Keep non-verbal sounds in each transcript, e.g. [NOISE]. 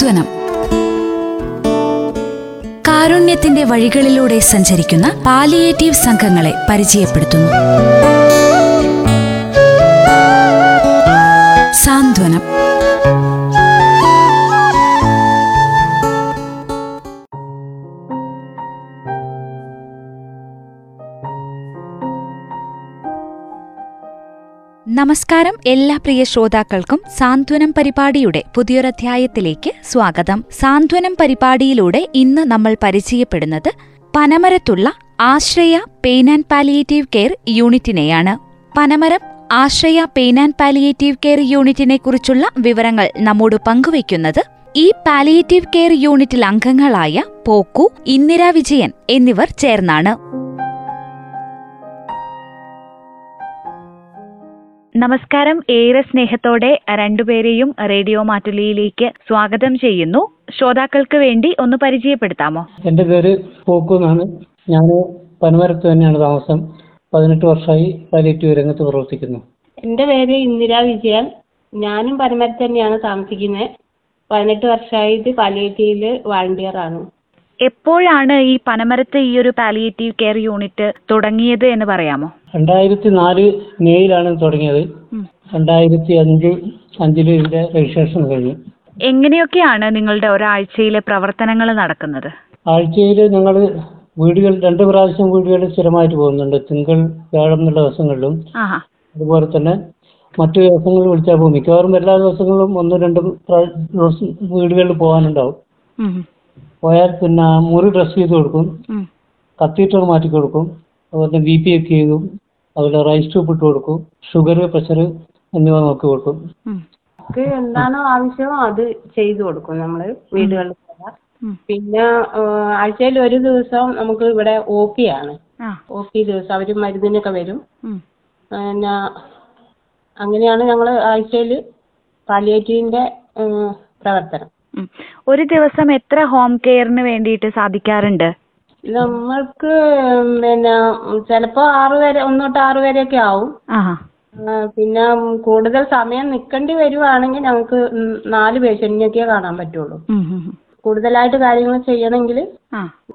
സാന്ത്വനം കാരുണ്യത്തിന്റെ വഴികളിലൂടെ സഞ്ചരിക്കുന്ന പാലിയേറ്റീവ് സംഘങ്ങളെ പരിചയപ്പെടുത്തുന്നു. സാന്ത്വനം നമസ്കാരം എല്ലാ പ്രിയ ശ്രോതാക്കൾക്കും സാന്ത്വനം പരിപാടിയുടെ പുതിയൊരധ്യായത്തിലേക്ക് സ്വാഗതം. സാന്ത്വനം പരിപാടിയിലൂടെ ഇന്ന് നമ്മൾ പരിചയപ്പെടുന്നത് പനമരത്തുള്ള Ashraya pain and palliative care യൂണിറ്റിനെയാണ്. Panamaram Ashraya pain and palliative care യൂണിറ്റിനെ കുറിച്ചുള്ള വിവരങ്ങൾ നമ്മോട് പങ്കുവയ്ക്കുന്നത് ഈ പാലിയേറ്റീവ് കെയർ യൂണിറ്റിൽ അംഗങ്ങളായ പോക്കു ഇന്ദിരാ വിജയൻ എന്നിവർ ചേർന്നാണ്. നമസ്കാരം. ഏറെ സ്നേഹത്തോടെ രണ്ടുപേരെയും റേഡിയോ മാറ്റുലിയിലേക്ക് സ്വാഗതം ചെയ്യുന്നു. ശ്രോതാക്കൾക്ക് വേണ്ടി ഒന്ന് പരിചയപ്പെടുത്താമോ? എന്റെ പേര് പോക്കു എന്നാണ്. ഞാൻ പനമരത്ത് തന്നെയാണ് താമസം. പതിനെട്ട് വർഷമായി പാലിയേറ്റീവ് രംഗത്ത് പ്രവർത്തിക്കുന്നു. എന്റെ പേര് ഇന്ദിര വിജയൻ. ഞാനും പനമരത്ത് തന്നെയാണ് താമസിക്കുന്നത്. പതിനെട്ട് വർഷമായിട്ട് പാലിയേറ്റീവിൽ വാളണ്ടിയർ ആണ്. എപ്പോഴാണ് ഈ പനമരത്ത് ഈ ഒരു പാലിയേറ്റീവ് കെയർ യൂണിറ്റ് തുടങ്ങിയത് എന്ന് പറയാമോ? രണ്ടായിരത്തി നാല് മെയ്യിലാണ് തുടങ്ങിയത്. രണ്ടായിരത്തി അഞ്ച് അഞ്ചിൽ ഇതിന്റെ രജിസ്ട്രേഷൻ കഴിഞ്ഞു. എങ്ങനെയൊക്കെയാണ് നിങ്ങളുടെ ഒരാഴ്ചയിലെ പ്രവർത്തനങ്ങൾ നടക്കുന്നത്? ആഴ്ചയിൽ ഞങ്ങൾ വീടുകൾ രണ്ട് പ്രാവശ്യം വീടുകളിൽ സ്ഥിരമായിട്ട് പോകുന്നുണ്ട്. തിങ്കൾ വ്യാഴം എന്നുള്ള ദിവസങ്ങളിലും. അതുപോലെ തന്നെ മറ്റു ദിവസങ്ങളിൽ വിളിച്ചാൽ പോകും. മിക്കവാറും എല്ലാ ദിവസങ്ങളിലും ഒന്നും രണ്ടും ദിവസം വീടുകളിൽ പോകാനുണ്ടാവും. പോയാൽ പിന്നെ മുറി ഡ്രസ് ചെയ്ത് കൊടുക്കും. കത്തീറ്റർ മാറ്റി കൊടുക്കും. അതുപോലെ ബി പി ഒക്കെ ചെയ്തു അതുപോലെ റൈസ് ട്യൂബ് ഇട്ട് കൊടുക്കും ഷുഗർ പ്രഷർ എന്നിവ നോക്കി കൊടുക്കും. നമുക്ക് എന്താണോ ആവശ്യം അത് ചെയ്തു കൊടുക്കും നമ്മൾ വീടുകളിൽ പിന്നെ ആഴ്ചയിൽ ഒരു ദിവസം നമുക്ക് ഇവിടെ ഒ പി ആണ്. ആ, ഒ പി ദിവസം അവർ മരുന്നിനൊക്കെ വരും. പിന്നെ അങ്ങനെയാണ് ഞങ്ങൾ ആഴ്ചയിൽ പാലിയേറ്റീവിന്റെ പ്രവർത്തനം. ഒരു ദിവസം എത്ര ഹോം കെയറിന് വേണ്ടിയിട്ട് സാധിക്കാറുണ്ട്? നമ്മൾക്ക് പിന്നെ ചിലപ്പോ ആറ് വരെ ഒന്ന് തൊട്ട് ആറ് ഒക്കെ ആവും. പിന്നെ കൂടുതൽ സമയം നിൽക്കേണ്ടി വരുവാണെങ്കിൽ ഞങ്ങൾക്ക് നാല് പേഷ്യന്റിനെയൊക്കെ കാണാൻ പറ്റുള്ളൂ. കൂടുതലായിട്ട് കാര്യങ്ങൾ ചെയ്യണമെങ്കിൽ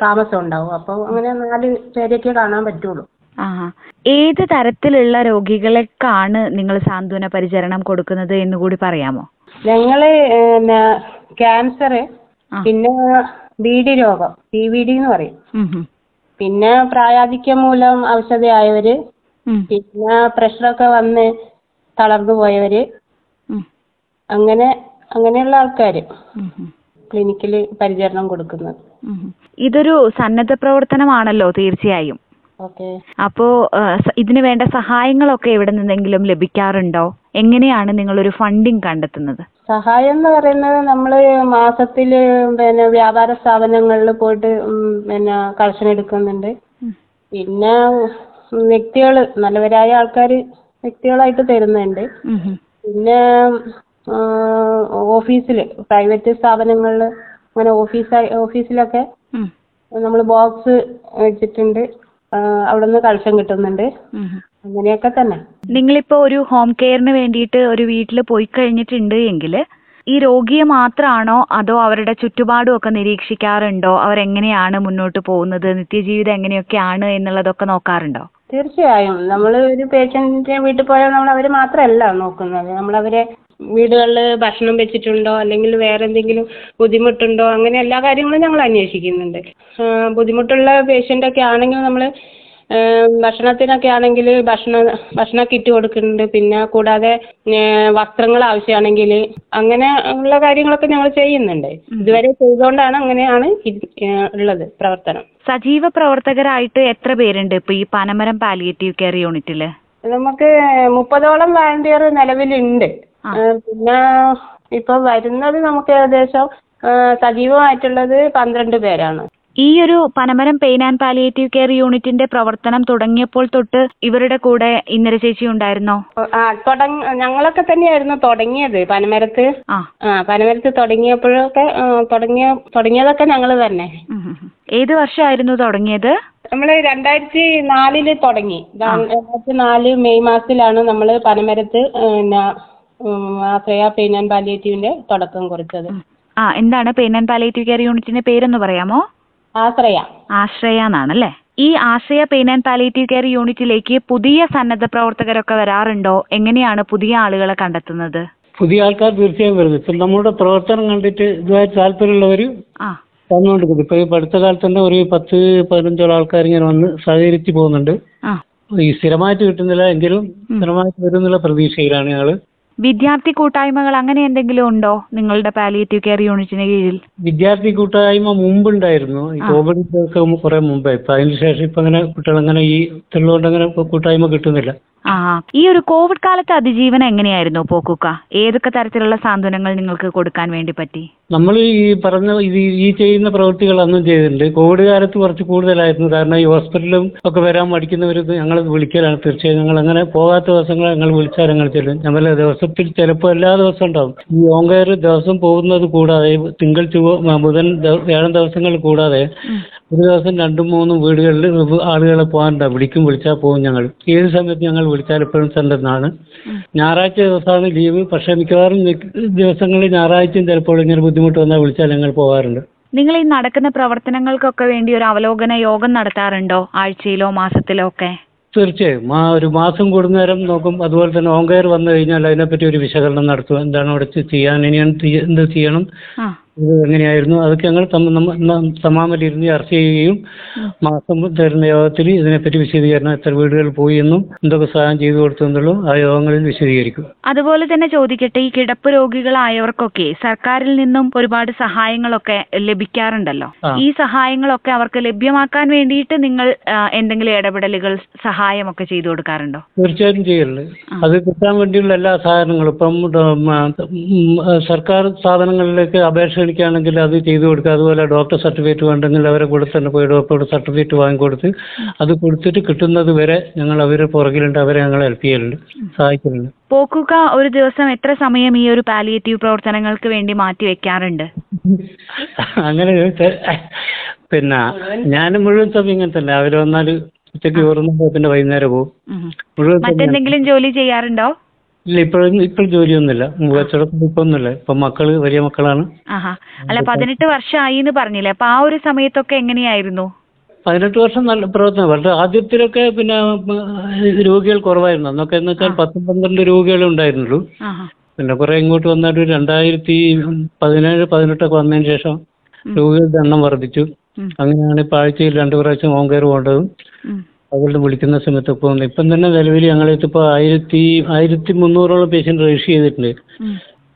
താമസം ഉണ്ടാവും. അപ്പൊ അങ്ങനെ നാല് പേരെയൊക്കെ കാണാൻ പറ്റുള്ളൂ. ഏത് തരത്തിലുള്ള രോഗികളെക്കാണ് നിങ്ങൾ സാന്ത്വന പരിചരണം കൊടുക്കുന്നത് എന്ന് കൂടി പറയാമോ? ഞങ്ങൾ പിന്നെ ക്യാൻസർ പിന്നെ ബി ഡി രോഗം പി വി ഡി എന്ന് പറയും. പിന്നെ പ്രായാധിക്യം മൂലം അവശതയായവർ ഉം, പിന്നെ പ്രഷറൊക്കെ വന്ന് തളർന്നു പോയവര് അങ്ങനെ അങ്ങനെയുള്ള ആൾക്കാര് ക്ലിനിക്കിൽ പരിചരണം കൊടുക്കുന്നത്. ഇതൊരു സന്നദ്ധ പ്രവർത്തനമാണല്ലോ തീർച്ചയായും. ഓക്കെ. അപ്പോ ഇതിന് വേണ്ട സഹായങ്ങളൊക്കെ എവിടെ നിന്നെങ്കിലും ലഭിക്കാറുണ്ടോ? എങ്ങനെയാണ് നിങ്ങൾ ഒരു ഫണ്ടിങ് കണ്ടെത്തുന്നത്? സഹായം എന്ന് പറയുന്നത് നമ്മൾ മാസത്തിൽ പിന്നെ വ്യാപാര സ്ഥാപനങ്ങളിൽ പോയിട്ട് പിന്നെ കളക്ഷൻ എടുക്കുന്നുണ്ട്. പിന്നെ വ്യക്തികൾ നല്ലവരായ ആൾക്കാർ വ്യക്തികളായിട്ട് തരുന്നുണ്ട്. പിന്നെ ഓഫീസിൽ പ്രൈവറ്റ് സ്ഥാപനങ്ങളിൽ അങ്ങനെ ഓഫീസായി ഓഫീസിലൊക്കെ നമ്മൾ ബോക്സ് വെച്ചിട്ടുണ്ട്. ആ, അവിടെ നിന്ന് കളക്ഷൻ കിട്ടുന്നുണ്ട്. അങ്ങനെയൊക്കെ തന്നെ. നിങ്ങളിപ്പോ ഒരു ഹോം കെയറിന് വേണ്ടിയിട്ട് ഒരു വീട്ടിൽ പോയി കഴിഞ്ഞിട്ടുണ്ട് എങ്കിൽ ഈ രോഗിയെ മാത്രമാണോ അതോ അവരുടെ ചുറ്റുപാടും ഒക്കെ നിരീക്ഷിക്കാറുണ്ടോ? അവരെങ്ങനെയാണ് മുന്നോട്ട് പോകുന്നത്? നിത്യജീവിതം എങ്ങനെയൊക്കെയാണ് എന്നുള്ളതൊക്കെ നോക്കാറുണ്ടോ? തീർച്ചയായും. നമ്മൾ ഒരു പേഷ്യന്റിന്റെ വീട്ടിൽ പോയാൽ നമ്മൾ അവരെ മാത്രമല്ല നോക്കുന്നത്. നമ്മൾ അവരെ വീടുകളിൽ ഭക്ഷണം വെച്ചിട്ടുണ്ടോ? അല്ലെങ്കിൽ വേറെ എന്തെങ്കിലും ബുദ്ധിമുട്ടുണ്ടോ? അങ്ങനെ എല്ലാ കാര്യങ്ങളും ഞങ്ങൾ അന്വേഷിക്കുന്നുണ്ട്. ബുദ്ധിമുട്ടുള്ള പേഷ്യന്റ് ഒക്കെ ആണെങ്കിൽ നമ്മൾ ഭക്ഷണത്തിനൊക്കെ ആണെങ്കിൽ ഭക്ഷണ ഭക്ഷണ കിറ്റ് കൊടുക്കുന്നുണ്ട്. പിന്നെ കൂടാതെ വസ്ത്രങ്ങൾ ആവശ്യമാണെങ്കിൽ അങ്ങനെ ഉള്ള കാര്യങ്ങളൊക്കെ ഞങ്ങൾ ചെയ്യുന്നുണ്ട്. ഇതുവരെ ചെയ്തുകൊണ്ടാണ് അങ്ങനെയാണ് ഉള്ളത് പ്രവർത്തനം. സജീവ പ്രവർത്തകരായിട്ട് എത്ര പേരുണ്ട് ഇപ്പൊ ഈ പനമരം പാലിയേറ്റീവ് കെയർ യൂണിറ്റിൽ നമുക്ക് മുപ്പതോളം വാളണ്ടിയർ നിലവിലുണ്ട്. പിന്നെ ഇപ്പൊ വരുന്നത് നമുക്ക് ഏകദേശം സജീവമായിട്ടുള്ളത് പന്ത്രണ്ട് പേരാണ്. ഈ ഒരു Panamaram pain and palliative care യൂണിറ്റിന്റെ പ്രവർത്തനം തുടങ്ങിയപ്പോൾ തൊട്ട് ഇവരുടെ കൂടെ ഇന്ദിര ചേച്ചി ഉണ്ടായിരുന്നോ? ആ തുടങ്ങ ഞങ്ങളൊക്കെ തന്നെയായിരുന്നു തുടങ്ങിയത് പനമരത്ത്. ആ. പനമരത്ത് തുടങ്ങിയപ്പോഴൊക്കെ തുടങ്ങിയ തുടങ്ങിയതൊക്കെ ഞങ്ങൾ തന്നെ. ഏത് വർഷമായിരുന്നു തുടങ്ങിയത്? നമ്മൾ രണ്ടായിരത്തി നാലിൽ തുടങ്ങി രണ്ടായിരത്തി നാല് മെയ് മാസത്തിലാണ് നമ്മൾ പനമരത്ത് പിന്നെ ആശ്രയ പെയിൻ ആൻഡ് പാലിയേറ്റീവിന്റെ തുടക്കം കുറിച്ചത്. ആ എന്താണ് പെയിൻ ആൻഡ് പാലിയേറ്റീവ് കെയർ യൂണിറ്റിന്റെ പേരൊന്ന് പറയാമോ? ആശ്രയ. ആശ്രയ എന്നാണല്ലേ ഈ Ashraya pain and palliative care യൂണിറ്റിലേക്ക് പുതിയ സന്നദ്ധ പ്രവർത്തകരൊക്കെ വരാറുണ്ടോ? എങ്ങനെയാണ് പുതിയ ആളുകളെ കണ്ടെത്തുന്നത്? പുതിയ ആൾക്കാർ തീർച്ചയായും വരുന്നത്. ഇപ്പം നമ്മുടെ പ്രവർത്തനം കണ്ടിട്ട് ഇതുമായി താല്പര്യമുള്ളവർ ആ. വന്നുകൊണ്ടിരിക്കുന്നു. ഇപ്പൊ ഈ അടുത്ത കാലത്ത് തന്നെ ഒരു പത്ത് പതിനഞ്ചോളം ആൾക്കാർ ഇങ്ങനെ വന്ന് സഹകരിച്ചു പോകുന്നുണ്ട്. ആ. ഈ സ്ഥിരമായിട്ട് കിട്ടുന്നില്ല എങ്കിലും സ്ഥിരമായിട്ട് വരുന്നുള്ള പ്രതീക്ഷയിലാണ് ഞങ്ങൾ വിദ്യാർത്ഥി കൂട്ടായ്മകൾ അങ്ങനെ എന്തെങ്കിലും ഉണ്ടോ നിങ്ങളുടെ പാലിയേറ്റീവ് കെയർ യൂണിറ്റിന് കീഴിൽ? വിദ്യാർത്ഥി കൂട്ടായ്മ മുമ്പുണ്ടായിരുന്നു. ഈ കോവിഡ് കുറെ മുമ്പേ. ഇപ്പൊ അതിന് ശേഷം ഇപ്പൊ അങ്ങനെ കുട്ടികൾ അങ്ങനെ ഈ തെള്ളുകൊണ്ട് അങ്ങനെ കൂട്ടായ്മ കിട്ടുന്നില്ല. ആ ഈ ഒരു കോവിഡ് കാലത്തെ അതിജീവനം എങ്ങനെയായിരുന്നു പോക്കുക്ക? ഏതൊക്കെ തരത്തിലുള്ള സാന്ത്വനങ്ങൾ നിങ്ങൾക്ക് കൊടുക്കാൻ വേണ്ടി പറ്റി? നമ്മൾ ഈ പറഞ്ഞ ഈ ചെയ്യുന്ന പ്രവൃത്തികൾ അന്നും ചെയ്തിട്ടുണ്ട്. കോവിഡ് കാലത്ത് കുറച്ച് കൂടുതലായിരുന്നു. കാരണം ഈ ഹോസ്പിറ്റലും ഒക്കെ വരാൻ മടിക്കുന്നവർ ഞങ്ങൾ വിളിക്കലാണ്. തീർച്ചയായും ഞങ്ങൾ അങ്ങനെ പോകാത്ത ദിവസങ്ങൾ ഞങ്ങൾ വിളിച്ചാൽ ഞങ്ങൾ ചെല്ലും. ഞങ്ങൾ ദിവസത്തിൽ ചിലപ്പോൾ എല്ലാ ദിവസവും ഉണ്ടാവും. ഈ ഓങ്കയർ ദിവസം പോകുന്നത് കൂടാതെ തിങ്കൾ ചൊവ്വ ബുധൻ വ്യാഴം ദിവസങ്ങൾ കൂടാതെ ഒരു ദിവസം രണ്ടും മൂന്നും വീടുകളിൽ ആളുകളെ പോകാനുണ്ടാവും. വിളിക്കും വിളിച്ചാൽ പോകും ഞങ്ങൾ. ഏത് സമയത്ത് ഞങ്ങൾ വിളിച്ചാൽ എപ്പോഴും സെന്ററിനാണ് ഞായറാഴ്ച ദിവസമാണ് ലീവ്. പക്ഷെ മിക്കവാറും ദിവസങ്ങളിൽ ഞായറാഴ്ചയും ചിലപ്പോൾ ഇങ്ങനെ ബുദ്ധിമുട്ട് വന്നാൽ വിളിച്ചാൽ ഞങ്ങൾ പോകാറുണ്ട്. നിങ്ങൾ ഈ നടക്കുന്ന പ്രവർത്തനങ്ങൾക്കൊക്കെ വേണ്ടി ഒരു അവലോകന യോഗം നടത്താറുണ്ടോ? ആഴ്ചയിലോ മാസത്തിലോ ഒക്കെ? തീർച്ചയായും. ആ ഒരു മാസം കൂടുന്നേരം നോക്കും. അതുപോലെ തന്നെ ഓങ്കയർ വന്നു കഴിഞ്ഞാൽ അതിനെപ്പറ്റി ഒരു വിശകലനം നടത്തും എന്താണ് അവിടെ ചെയ്യാൻ? ഇനി എന്ത് ചെയ്യ- എന്ത് ചെയ്യണം? ഇത് എങ്ങനെയായിരുന്നു? അതൊക്കെ ഞങ്ങൾ തമാമിലിരുന്ന് ചർച്ച ചെയ്യുകയും മാസം തരുന്ന യോഗത്തിൽ ഇതിനെപ്പറ്റി വിശദീകരണം എത്ര വീടുകളിൽ പോയി എന്നും എന്തൊക്കെ സഹായം ചെയ്തു കൊടുത്തു ആ യോഗങ്ങളിൽ വിശദീകരിക്കും. അതുപോലെ തന്നെ ചോദിക്കട്ടെ ഈ കിടപ്പ് രോഗികളായവർക്കൊക്കെ സർക്കാരിൽ നിന്നും ഒരുപാട് സഹായങ്ങളൊക്കെ ലഭിക്കാറുണ്ടല്ലോ? ഈ സഹായങ്ങളൊക്കെ അവർക്ക് ലഭ്യമാക്കാൻ വേണ്ടിയിട്ട് നിങ്ങൾ എന്തെങ്കിലും ഇടപെടലുകൾ സഹായമൊക്കെ ചെയ്തു കൊടുക്കാറുണ്ടോ? തീർച്ചയായിട്ടും ചെയ്യലുണ്ട്. അത് കിട്ടാൻ വേണ്ടിയുള്ള എല്ലാ സഹായങ്ങളും ഇപ്പം സർക്കാർ സ്ഥാപനങ്ങളിലേക്ക് അപേക്ഷ ക്ഷണിക്കുകയാണെങ്കിൽ അത് ചെയ്തു കൊടുക്കുക. അതുപോലെ ഡോക്ടർ സർട്ടിഫിക്കറ്റ് വേണ്ടെങ്കിൽ അവരെ കൂടെ തന്നെ പോയി ഡോക്ടറുടെ സർട്ടിഫിക്കറ്റ് വാങ്ങിക്കൊടുത്ത് അത് കൊടുത്തിട്ട് കിട്ടുന്നത് വരെ ഞങ്ങൾ അവരെ പുറകിലുണ്ട്. അവരെ ഞങ്ങൾ ഹെൽപ്പ് ചെയ്യലുണ്ട്. സഹായിക്കലുണ്ട്. പോക്കുക ഒരു ദിവസം എത്ര സമയം ഈ ഒരു പാലിയേറ്റീവ് പ്രവർത്തനങ്ങൾക്ക് വേണ്ടി മാറ്റി വെക്കാറുണ്ട്? അങ്ങനെ പിന്നെ ഞാൻ മുഴുവൻ സമയം ഇങ്ങനെ തന്നെ. രാവിലെ വന്നാൽ ഉച്ചയ്ക്ക് ചോറുന്നുമ്പോൾ പിന്നെ വൈകുന്നേരം പോകും. മറ്റെന്തെങ്കിലും ജോലി ചെയ്യാറുണ്ടോ? ഇല്ല ഇപ്പോഴും ഇപ്പോൾ ജോലിയൊന്നുമില്ല. കച്ചവടം ഇപ്പൊന്നുമില്ല. ഇപ്പൊ മക്കൾ വലിയ മക്കളാണ്. ആഹാ. അല്ല പതിനെട്ട് വർഷമായി എന്ന് പറഞ്ഞില്ലേ. അപ്പൊ ആ ഒരു സമയത്തൊക്കെ എങ്ങനെയായിരുന്നു? പതിനെട്ട് വർഷം നല്ല പ്രവർത്തനം. വളരെ ആദ്യത്തിലൊക്കെ പിന്നെ രോഗികൾ കുറവായിരുന്നു. അന്നൊക്കെ എന്ന് വെച്ചാൽ പത്തും പന്ത്രണ്ട് രോഗികളെ ഉണ്ടായിരുന്നുള്ളൂ. പിന്നെ കുറെ ഇങ്ങോട്ട് വന്നിട്ട് രണ്ടായിരത്തി പതിനേഴ് പതിനെട്ടൊക്കെ വന്നതിന് ശേഷം രോഗികളുടെ എണ്ണം വർദ്ധിച്ചു. അങ്ങനെയാണ് ഇപ്പൊ ആഴ്ചയിൽ രണ്ടു പ്രാവശ്യം ഹോം കെയർ പോകേണ്ടതും അതുകൊണ്ട് വിളിക്കുന്ന സമയത്ത് ഇപ്പൊ ഇപ്പം തന്നെ നിലവിൽ ഞങ്ങളിപ്പോൾ ആയിരത്തി ആയിരത്തി മുന്നൂറോളം പേഷ്യന്റ് രജിസ്റ്റർ ചെയ്തിട്ടുണ്ട്.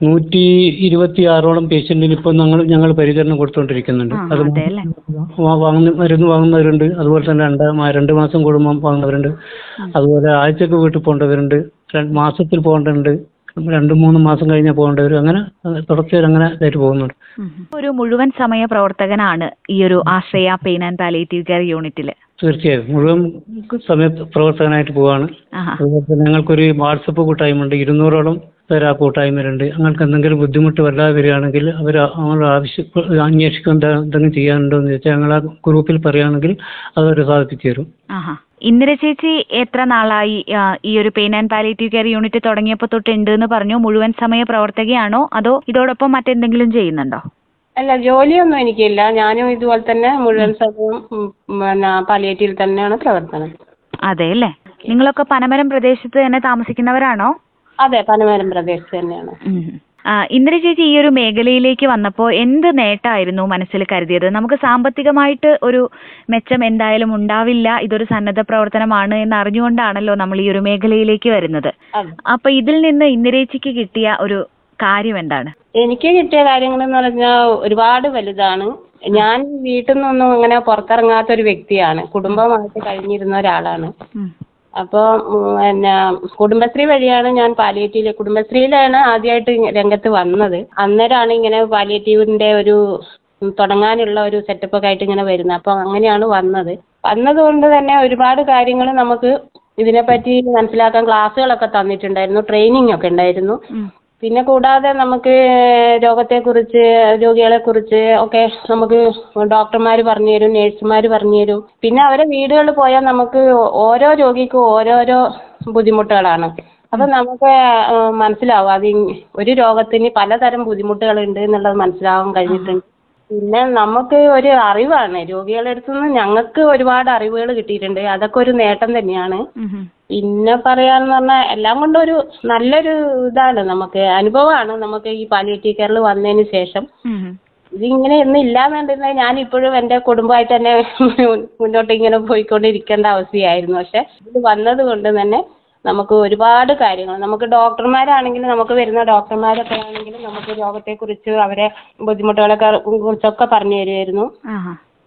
നൂറ്റി ഇരുപത്തി ആറോളം പേഷ്യന്റിന് ഇപ്പോൾ ഞങ്ങൾ ഞങ്ങൾ പരിചരണം കൊടുത്തുകൊണ്ടിരിക്കുന്നുണ്ട്. അത് വാങ്ങുന്ന മരുന്ന് വാങ്ങുന്നവരുണ്ട്. അതുപോലെ തന്നെ രണ്ട് രണ്ട് മാസം കൂടുമ്പോൾ വാങ്ങുന്നവരുണ്ട്. അതുപോലെ ആഴ്ചക്ക് വീട്ടിൽ പോകേണ്ടവരുണ്ട്. രണ്ട് മാസത്തിൽ പോകേണ്ടതുണ്ട് രണ്ട് മൂന്ന് മാസം കഴിഞ്ഞാൽ പോകേണ്ടവർ അങ്ങനെ തുടർച്ചയായി അങ്ങനെ ഇതായിട്ട് പോകുന്നുണ്ട്. ഒരു മുഴുവൻ സമയ പ്രവർത്തകനാണ് ഈ ഒരു Ashraya pain and palliative care യൂണിറ്റിൽ. തീർച്ചയായും. മുഴുവൻ സമയത്ത് പ്രവർത്തകനായിട്ട് പോവാണ്. അതുപോലെ തന്നെ ഞങ്ങൾക്കൊരു വാട്സപ്പ് കൂട്ടായ്മ ഉണ്ട് ഇരുന്നൂറോളം പേര് ആ കൂട്ടായ്മയിലുണ്ട്. ഞങ്ങൾക്ക് എന്തെങ്കിലും ബുദ്ധിമുട്ട് വല്ലാതെ വരികയാണെങ്കിൽ അവർ അവർ ആവശ്യം അന്വേഷിക്കേണ്ട എന്തെങ്കിലും ചെയ്യാനുണ്ടോ എന്ന് ചോദിച്ചാൽ ഞങ്ങൾ ആ ഗ്രൂപ്പിൽ പറയുകയാണെങ്കിൽ അതവർ സാധിപ്പിച്ചു തരും. ഇന്ദിര ചേച്ചി എത്ര നാളായി ഈ ഒരു pain and palliative care unit തുടങ്ങിയപ്പോൾ തൊട്ട് ഉണ്ട് എന്ന് പറഞ്ഞു. മുഴുവൻ സമയ പ്രവർത്തകയാണോ? അതോ ഇതോടൊപ്പം മറ്റെന്തെങ്കിലും ചെയ്യുന്നുണ്ടോ? അല്ല ജോലിയൊന്നും എനിക്കില്ല. ഞാനും ഇതുപോലെ തന്നെ മുഴുവൻ സമയം ഉം, പിന്നെ പാലിയേറ്റീവിൽ തന്നെയാണ് പ്രവർത്തനം. അതെ അല്ലേ നിങ്ങളൊക്കെ പനമരം പ്രദേശത്ത് തന്നെ താമസിക്കുന്നവരാണോ? അതെ പനമരം പ്രദേശത്ത് തന്നെയാണ്. ഇന്ദിര ചേച്ചി ഈ ഒരു മേഖലയിലേക്ക് വന്നപ്പോൾ എന്ത് നേട്ടമായിരുന്നു മനസ്സിൽ കരുതിയത്? നമുക്ക് സാമ്പത്തികമായിട്ട് ഒരു മെച്ചം എന്തായാലും ഉണ്ടാവില്ല. ഇതൊരു സന്നദ്ധ പ്രവർത്തനമാണ് എന്ന് അറിഞ്ഞുകൊണ്ടാണല്ലോ നമ്മൾ ഈ ഒരു മേഖലയിലേക്ക് വരുന്നത്. അപ്പൊ ഇതിൽ നിന്ന് ഇന്ദിരേച്ചിക്ക് കിട്ടിയ ഒരു കാര്യം എന്താണ്? എനിക്ക് കിട്ടിയ കാര്യങ്ങൾ എന്ന് പറഞ്ഞാൽ ഒരുപാട് വലുതാണ്. ഞാൻ വീട്ടിൽ നിന്നൊന്നും അങ്ങനെ പുറത്തിറങ്ങാത്ത ഒരു വ്യക്തിയാണ്. കുടുംബമായിട്ട് കഴിഞ്ഞിരുന്ന ഒരാളാണ്. അപ്പൊ അപ്പോൾ പിന്നെ കുടുംബശ്രീ വഴിയാണ് ഞാൻ പാലിയേറ്റീവ് കുടുംബശ്രീയിലാണ് ആദ്യമായിട്ട് രംഗത്ത് വന്നത്. അന്നേരമാണ് ഇങ്ങനെ പാലിയേറ്റീവിന്റെ ഒരു തുടങ്ങാനുള്ള ഒരു സെറ്റപ്പ് ഒക്കെ ആയിട്ട് ഇങ്ങനെ വരുന്നത്. അപ്പോൾ അങ്ങനെയാണ് വന്നത്. വന്നതുകൊണ്ട് തന്നെ ഒരുപാട് കാര്യങ്ങൾ നമുക്ക് ഇതിനെപ്പറ്റി മനസ്സിലാക്കാൻ ക്ലാസ്സുകളൊക്കെ തന്നിട്ടുണ്ടായിരുന്നു. ട്രെയിനിങ് ഒക്കെ ഉണ്ടായിരുന്നു. പിന്നെ കൂടാതെ നമുക്ക് രോഗത്തെ കുറിച്ച് രോഗത്തെക്കുറിച്ച് രോഗികളെക്കുറിച്ച് ഒക്കെ നമുക്ക് ഡോക്ടർമാർ പറഞ്ഞു തരും നേഴ്സുമാർ പറഞ്ഞു തരും. പിന്നെ അവരെ വീടുകളിൽ പോയാൽ നമുക്ക് ഓരോ രോഗിക്കും ഓരോരോ ബുദ്ധിമുട്ടുകളാണ്. അപ്പൊ നമുക്ക് മനസ്സിലാവും. അത് ഒരു രോഗത്തിന് പലതരം ബുദ്ധിമുട്ടുകളുണ്ട് എന്നുള്ളത് മനസ്സിലാവാൻ കഴിഞ്ഞിട്ടുണ്ട്. പിന്നെ നമുക്ക് ഒരു അറിവാണ്. രോഗികളുടെ അടുത്ത് നിന്ന് ഞങ്ങൾക്ക് ഒരുപാട് അറിവുകൾ കിട്ടിയിട്ടുണ്ട്. അതൊക്കെ ഒരു നേട്ടം തന്നെയാണ്. പിന്നെ പറയാന്ന് പറഞ്ഞാൽ എല്ലാം കൊണ്ടും ഒരു നല്ലൊരു ഇതാണ് നമുക്ക്. അനുഭവമാണ് നമുക്ക് ഈ പാലിയേറ്റീവ് കെയറിൽ വന്നതിന് ശേഷം. ഇതിങ്ങനെ ഒന്നും ഇല്ലാന്നുണ്ടെങ്കിൽ ഞാൻ ഇപ്പോഴും എന്റെ കുടുംബമായിട്ട് തന്നെ മുന്നോട്ട് ഇങ്ങനെ പോയിക്കൊണ്ടിരിക്കേണ്ട അവസ്ഥയായിരുന്നു. പക്ഷെ ഇത് വന്നത് കൊണ്ട് തന്നെ നമുക്ക് ഒരുപാട് കാര്യങ്ങൾ. നമുക്ക് ഡോക്ടർമാരാണെങ്കിലും നമുക്ക് വരുന്ന ഡോക്ടർമാരൊക്കെ ആണെങ്കിലും നമുക്ക് രോഗത്തെക്കുറിച്ച് അവരെ ബുദ്ധിമുട്ടുകളൊക്കെ കുറിച്ചൊക്കെ പറഞ്ഞു തരുമായിരുന്നു.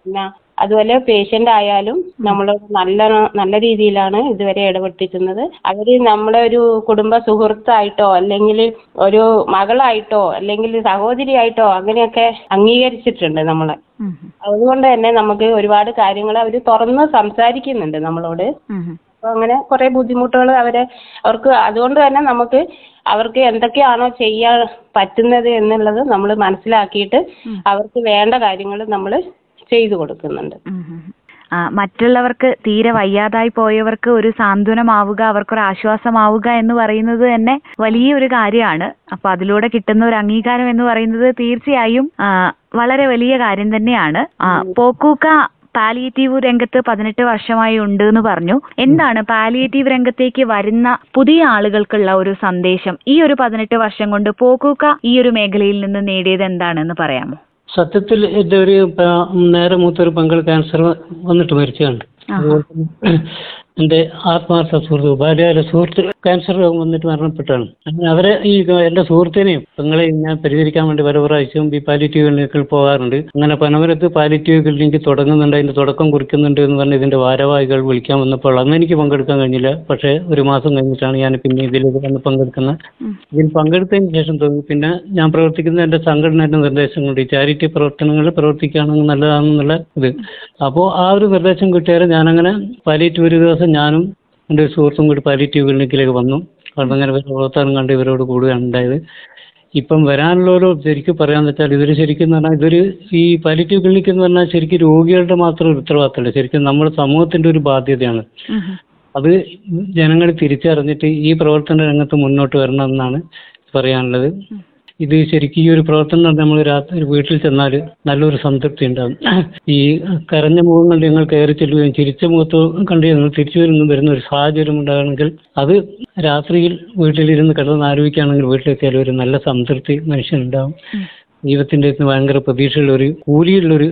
പിന്നെ അതുപോലെ പേഷ്യന്റ് ആയാലും നമ്മൾ നല്ല നല്ല രീതിയിലാണ് ഇതുവരെ ഇടപെട്ടിരുന്നത്. അവർ നമ്മളെ ഒരു കുടുംബ സുഹൃത്തായിട്ടോ അല്ലെങ്കിൽ ഒരു മകളായിട്ടോ അല്ലെങ്കിൽ സഹോദരിയായിട്ടോ അങ്ങനെയൊക്കെ അംഗീകരിച്ചിട്ടുണ്ട് നമ്മളെ. അതുകൊണ്ട് തന്നെ നമുക്ക് ഒരുപാട് കാര്യങ്ങൾ അവർ തുറന്ന് സംസാരിക്കുന്നുണ്ട് നമ്മളോട്. അങ്ങനെ കുറേ ബുദ്ധിമുട്ടുകൾ അവരെ അവർക്ക് അതുകൊണ്ട് തന്നെ നമുക്ക് അവർക്ക് എന്തൊക്കെയാണോ ചെയ്യാൻ പറ്റുന്നത് എന്നുള്ളത് നമ്മൾ മനസ്സിലാക്കിയിട്ട് അവർക്ക് വേണ്ട കാര്യങ്ങൾ നമ്മൾ ചെയ്തു കൊടുക്കുന്നുണ്ട്. മറ്റുള്ളവർക്ക് തീരെ വയ്യാതായി പോയവർക്ക് ഒരു സാന്ത്വനമാവുക അവർക്കൊരു ആശ്വാസമാവുക എന്ന് പറയുന്നത് തന്നെ വലിയൊരു കാര്യമാണ്. അപ്പൊ അതിലൂടെ കിട്ടുന്ന ഒരു അംഗീകാരം എന്ന് പറയുന്നത് തീർച്ചയായും വളരെ വലിയ കാര്യം തന്നെയാണ്. പോക്കൂക്ക പാലിയേറ്റീവ് രംഗത്ത് പതിനെട്ട് വർഷമായി ഉണ്ട് എന്ന് പറഞ്ഞു. എന്താണ് പാലിയേറ്റീവ് രംഗത്തേക്ക് വരുന്ന പുതിയ ആളുകൾക്കുള്ള ഒരു സന്ദേശം? ഈ ഒരു പതിനെട്ട് വർഷം കൊണ്ട് പോക്കൂക്ക ഈ ഒരു മേഖലയിൽ നിന്ന് നേടിയത് എന്താണെന്ന് പറയാമോ? സത്യത്തിൽ എന്റെ ഒരു നേരെ മൂത്തൊരു പങ്കൾ ക്യാൻസർ വന്നിട്ട് മരിച്ചതാണ്. എന്റെ ആത്മാർത്ഥ സുഹൃത്ത് ബാല്യകാല സുഹൃത്ത് ക്യാൻസർ രോഗം വന്നിട്ട് മരണപ്പെട്ടാണ്. അങ്ങനെ അവരെ ഈ എന്റെ സുഹൃത്തിനെയും പെങ്ങളെയും ഞാൻ പരിഹരിക്കാൻ വേണ്ടി പല പ്രാവശ്യവും ഈ പാലിറ്റീവ് ക്ലിനിക്കിൽ പോകാറുണ്ട്. അങ്ങനെ പനമരത്ത് പാലിറ്റീവ് ക്ലിനിക്ക് തുടങ്ങുന്നുണ്ട്. അതിന്റെ തുടക്കം കുറിക്കുന്നുണ്ട് എന്ന് പറഞ്ഞ് ഇതിന്റെ ഭാരവാഹികൾ വിളിക്കാൻ വന്നപ്പോൾ അന്ന് എനിക്ക് പങ്കെടുക്കാൻ കഴിഞ്ഞില്ല. പക്ഷേ ഒരു മാസം കഴിഞ്ഞിട്ടാണ് ഞാൻ പിന്നെ ഇതിലേക്ക് വന്ന് പങ്കെടുക്കുന്നത്. ഇതിൽ പങ്കെടുത്തതിന് ശേഷം തോന്നി പിന്നെ ഞാൻ പ്രവർത്തിക്കുന്ന എന്റെ സംഘടനയുടെ നിർദ്ദേശം കൊണ്ട് ഈ ചാരിറ്റി പ്രവർത്തനങ്ങളിൽ പ്രവർത്തിക്കുകയാണെങ്കിൽ നല്ലതാണെന്നുള്ള ഇത്. അപ്പോൾ ആ ഒരു നിർദ്ദേശം കിട്ടിയാൽ ഞാനങ്ങനെ പാലിറ്റീവ് ഒരു ദിവസം ഞാനും എന്റെ ഒരു സുഹൃത്തും കൂടി പാലിയേറ്റീവ് ക്ലിനിക്കിലേക്ക് വന്നു. കാരണം അങ്ങനെ പ്രവർത്തനം കണ്ട് ഇവരോട് കൂടുകയാണ് ഉണ്ടായത്. ഇപ്പം വരാനുള്ളവരോ ശരിക്കും പറയാന്ന് വെച്ചാൽ ഇവർ ശരിക്കും എന്ന് പറഞ്ഞാൽ ഇതൊരു ഈ പാലിറ്റീവ് ക്ലിനിക്ക് എന്ന് പറഞ്ഞാൽ ശരിക്കും രോഗികളുടെ മാത്രം ഒരു ഉത്തരവാദിത്തമല്ല. ശരിക്കും നമ്മുടെ സമൂഹത്തിന്റെ ഒരു ബാധ്യതയാണ്. അത് ജനങ്ങൾ തിരിച്ചറിഞ്ഞിട്ട് ഈ പ്രവർത്തന രംഗത്ത് മുന്നോട്ട് വരണം എന്നാണ് പറയാനുള്ളത് ഇത് ശരിക്കും ഈ ഒരു പ്രവർത്തനം നമ്മൾ രാത്രി വീട്ടിൽ ചെന്നാൽ നല്ലൊരു സംതൃപ്തി ഉണ്ടാകും. [CLEARS THROAT] ഈ കരഞ്ഞ മുഖങ്ങൾ നിങ്ങൾ കയറി ചെല്ലുകയും ചിരിച്ച മുഖത്ത് കണ്ട് ഞങ്ങൾ തിരിച്ചു വരുന്ന വരുന്ന ഒരു സാഹചര്യം ഉണ്ടാകണമെങ്കിൽ അത് രാത്രിയിൽ വീട്ടിലിരുന്ന് കിടന്ന് ആലോചിക്കുകയാണെങ്കിൽ വീട്ടിലെത്തിയാൽ ഒരു നല്ല സംതൃപ്തി മനുഷ്യനുണ്ടാവും ജീവിതത്തിന്റെ ഭയങ്കര പ്രതീക്ഷയുള്ള ഒരു കൂലിയുള്ളൊരു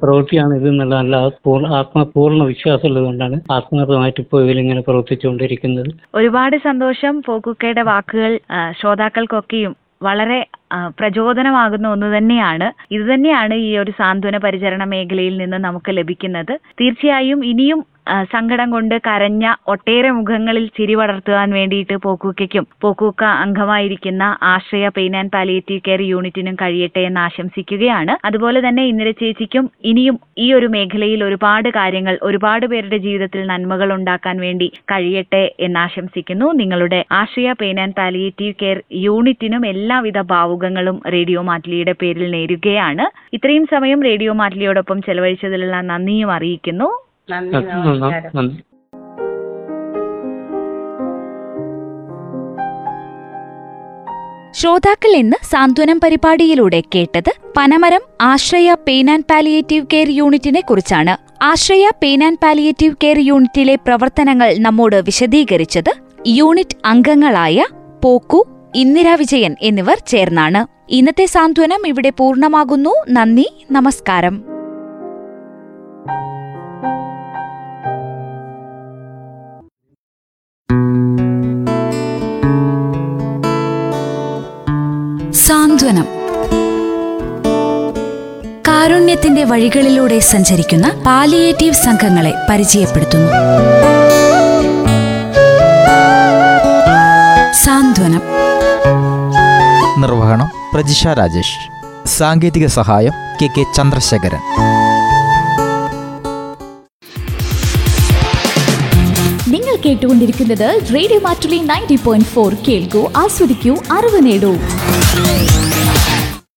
പ്രവൃത്തിയാണ് ഇത് എന്നുള്ള നല്ല പൂർണ ആത്മപൂർണ വിശ്വാസമുള്ളത് കൊണ്ടാണ് ആത്മാർത്ഥമായിട്ട് ഇപ്പോൾ ഇതിലിങ്ങനെ പ്രവർത്തിച്ചുകൊണ്ടിരിക്കുന്നത്. ഒരുപാട് സന്തോഷം. പോക്കുക്കയുടെ വാക്കുകൾ ശ്രോതാക്കൾക്കൊക്കെയും വളരെ പ്രചോദനമാകുന്ന ഒന്ന് തന്നെയാണ്. ഇത് തന്നെയാണ് ഈ ഒരു സാന്ത്വന പരിചരണ മേഖലയിൽ നിന്ന് നമുക്ക് ലഭിക്കുന്നത്. തീർച്ചയായും ഇനിയും സങ്കടം കൊണ്ട് കരഞ്ഞ ഒട്ടേറെ മുഖങ്ങളിൽ ചിരി വളർത്തുവാൻ വേണ്ടിയിട്ട് പോക്കൂക്കയ്ക്കും. പോക്കൂക്ക അംഗമായിരിക്കുന്ന Ashraya pain and palliative care യൂണിറ്റിനും കഴിയട്ടെ എന്ന് ആശംസിക്കുകയാണ്. അതുപോലെ തന്നെ ഇന്ദിര ചേച്ചിക്കും ഇനിയും ഈ ഒരു മേഖലയിൽ ഒരുപാട് കാര്യങ്ങൾ ഒരുപാട് പേരുടെ ജീവിതത്തിൽ നന്മകൾ ഉണ്ടാക്കാൻ വേണ്ടി കഴിയട്ടെ എന്ന് ആശംസിക്കുന്നു. നിങ്ങളുടെ Ashraya pain and palliative care യൂണിറ്റിനും എല്ലാവിധ ഭാവുകങ്ങളും റേഡിയോ മാറ്റ്ലിയുടെ പേരിൽ നേരുകയാണ്. ഇത്രയും സമയം റേഡിയോ മാറ്റ്ലിയോടൊപ്പം ചെലവഴിച്ചതിലുള്ള നന്ദിയും അറിയിക്കുന്നു. നന്ദി നമസ്കാരം. ശ്രോതാക്കൾ ഇന്ന് സാന്ത്വനം പരിപാടിയിലൂടെ കേട്ടത് Panamaram Ashraya pain and palliative care യൂണിറ്റിനെ കുറിച്ചാണ്. Ashraya pain and palliative care യൂണിറ്റിലെ പ്രവർത്തനങ്ങൾ നമ്മോട് വിശദീകരിച്ചത് യൂണിറ്റ് അംഗങ്ങളായ പോക്കു ഇന്ദിര വിജയൻ എന്നിവർ ചേർന്നാണ്. ഇന്നത്തെ സാന്ത്വനം ഇവിടെ പൂർണമാകുന്നു. നന്ദി നമസ്കാരം. സാന്ത്വനം കാരുണ്യത്തിന്റെ വഴികളിലൂടെ സഞ്ചരിക്കുന്ന പാലിയേറ്റീവ് സംഘങ്ങളെ പരിചയപ്പെടുത്തുന്നു. സാന്ത്വനം. നിർവഹണം പ്രജിഷ രാജേഷ്. സാങ്കേതിക സഹായം കെ കെ ചന്ദ്രശേഖരൻ. നിങ്ങൾ കേട്ടുകൊണ്ടിരിക്കുന്നത് radio Mattoli ninety point four. കേൾക്കൂ ആസ്വദിക്കൂ അറിവ് നേടൂ.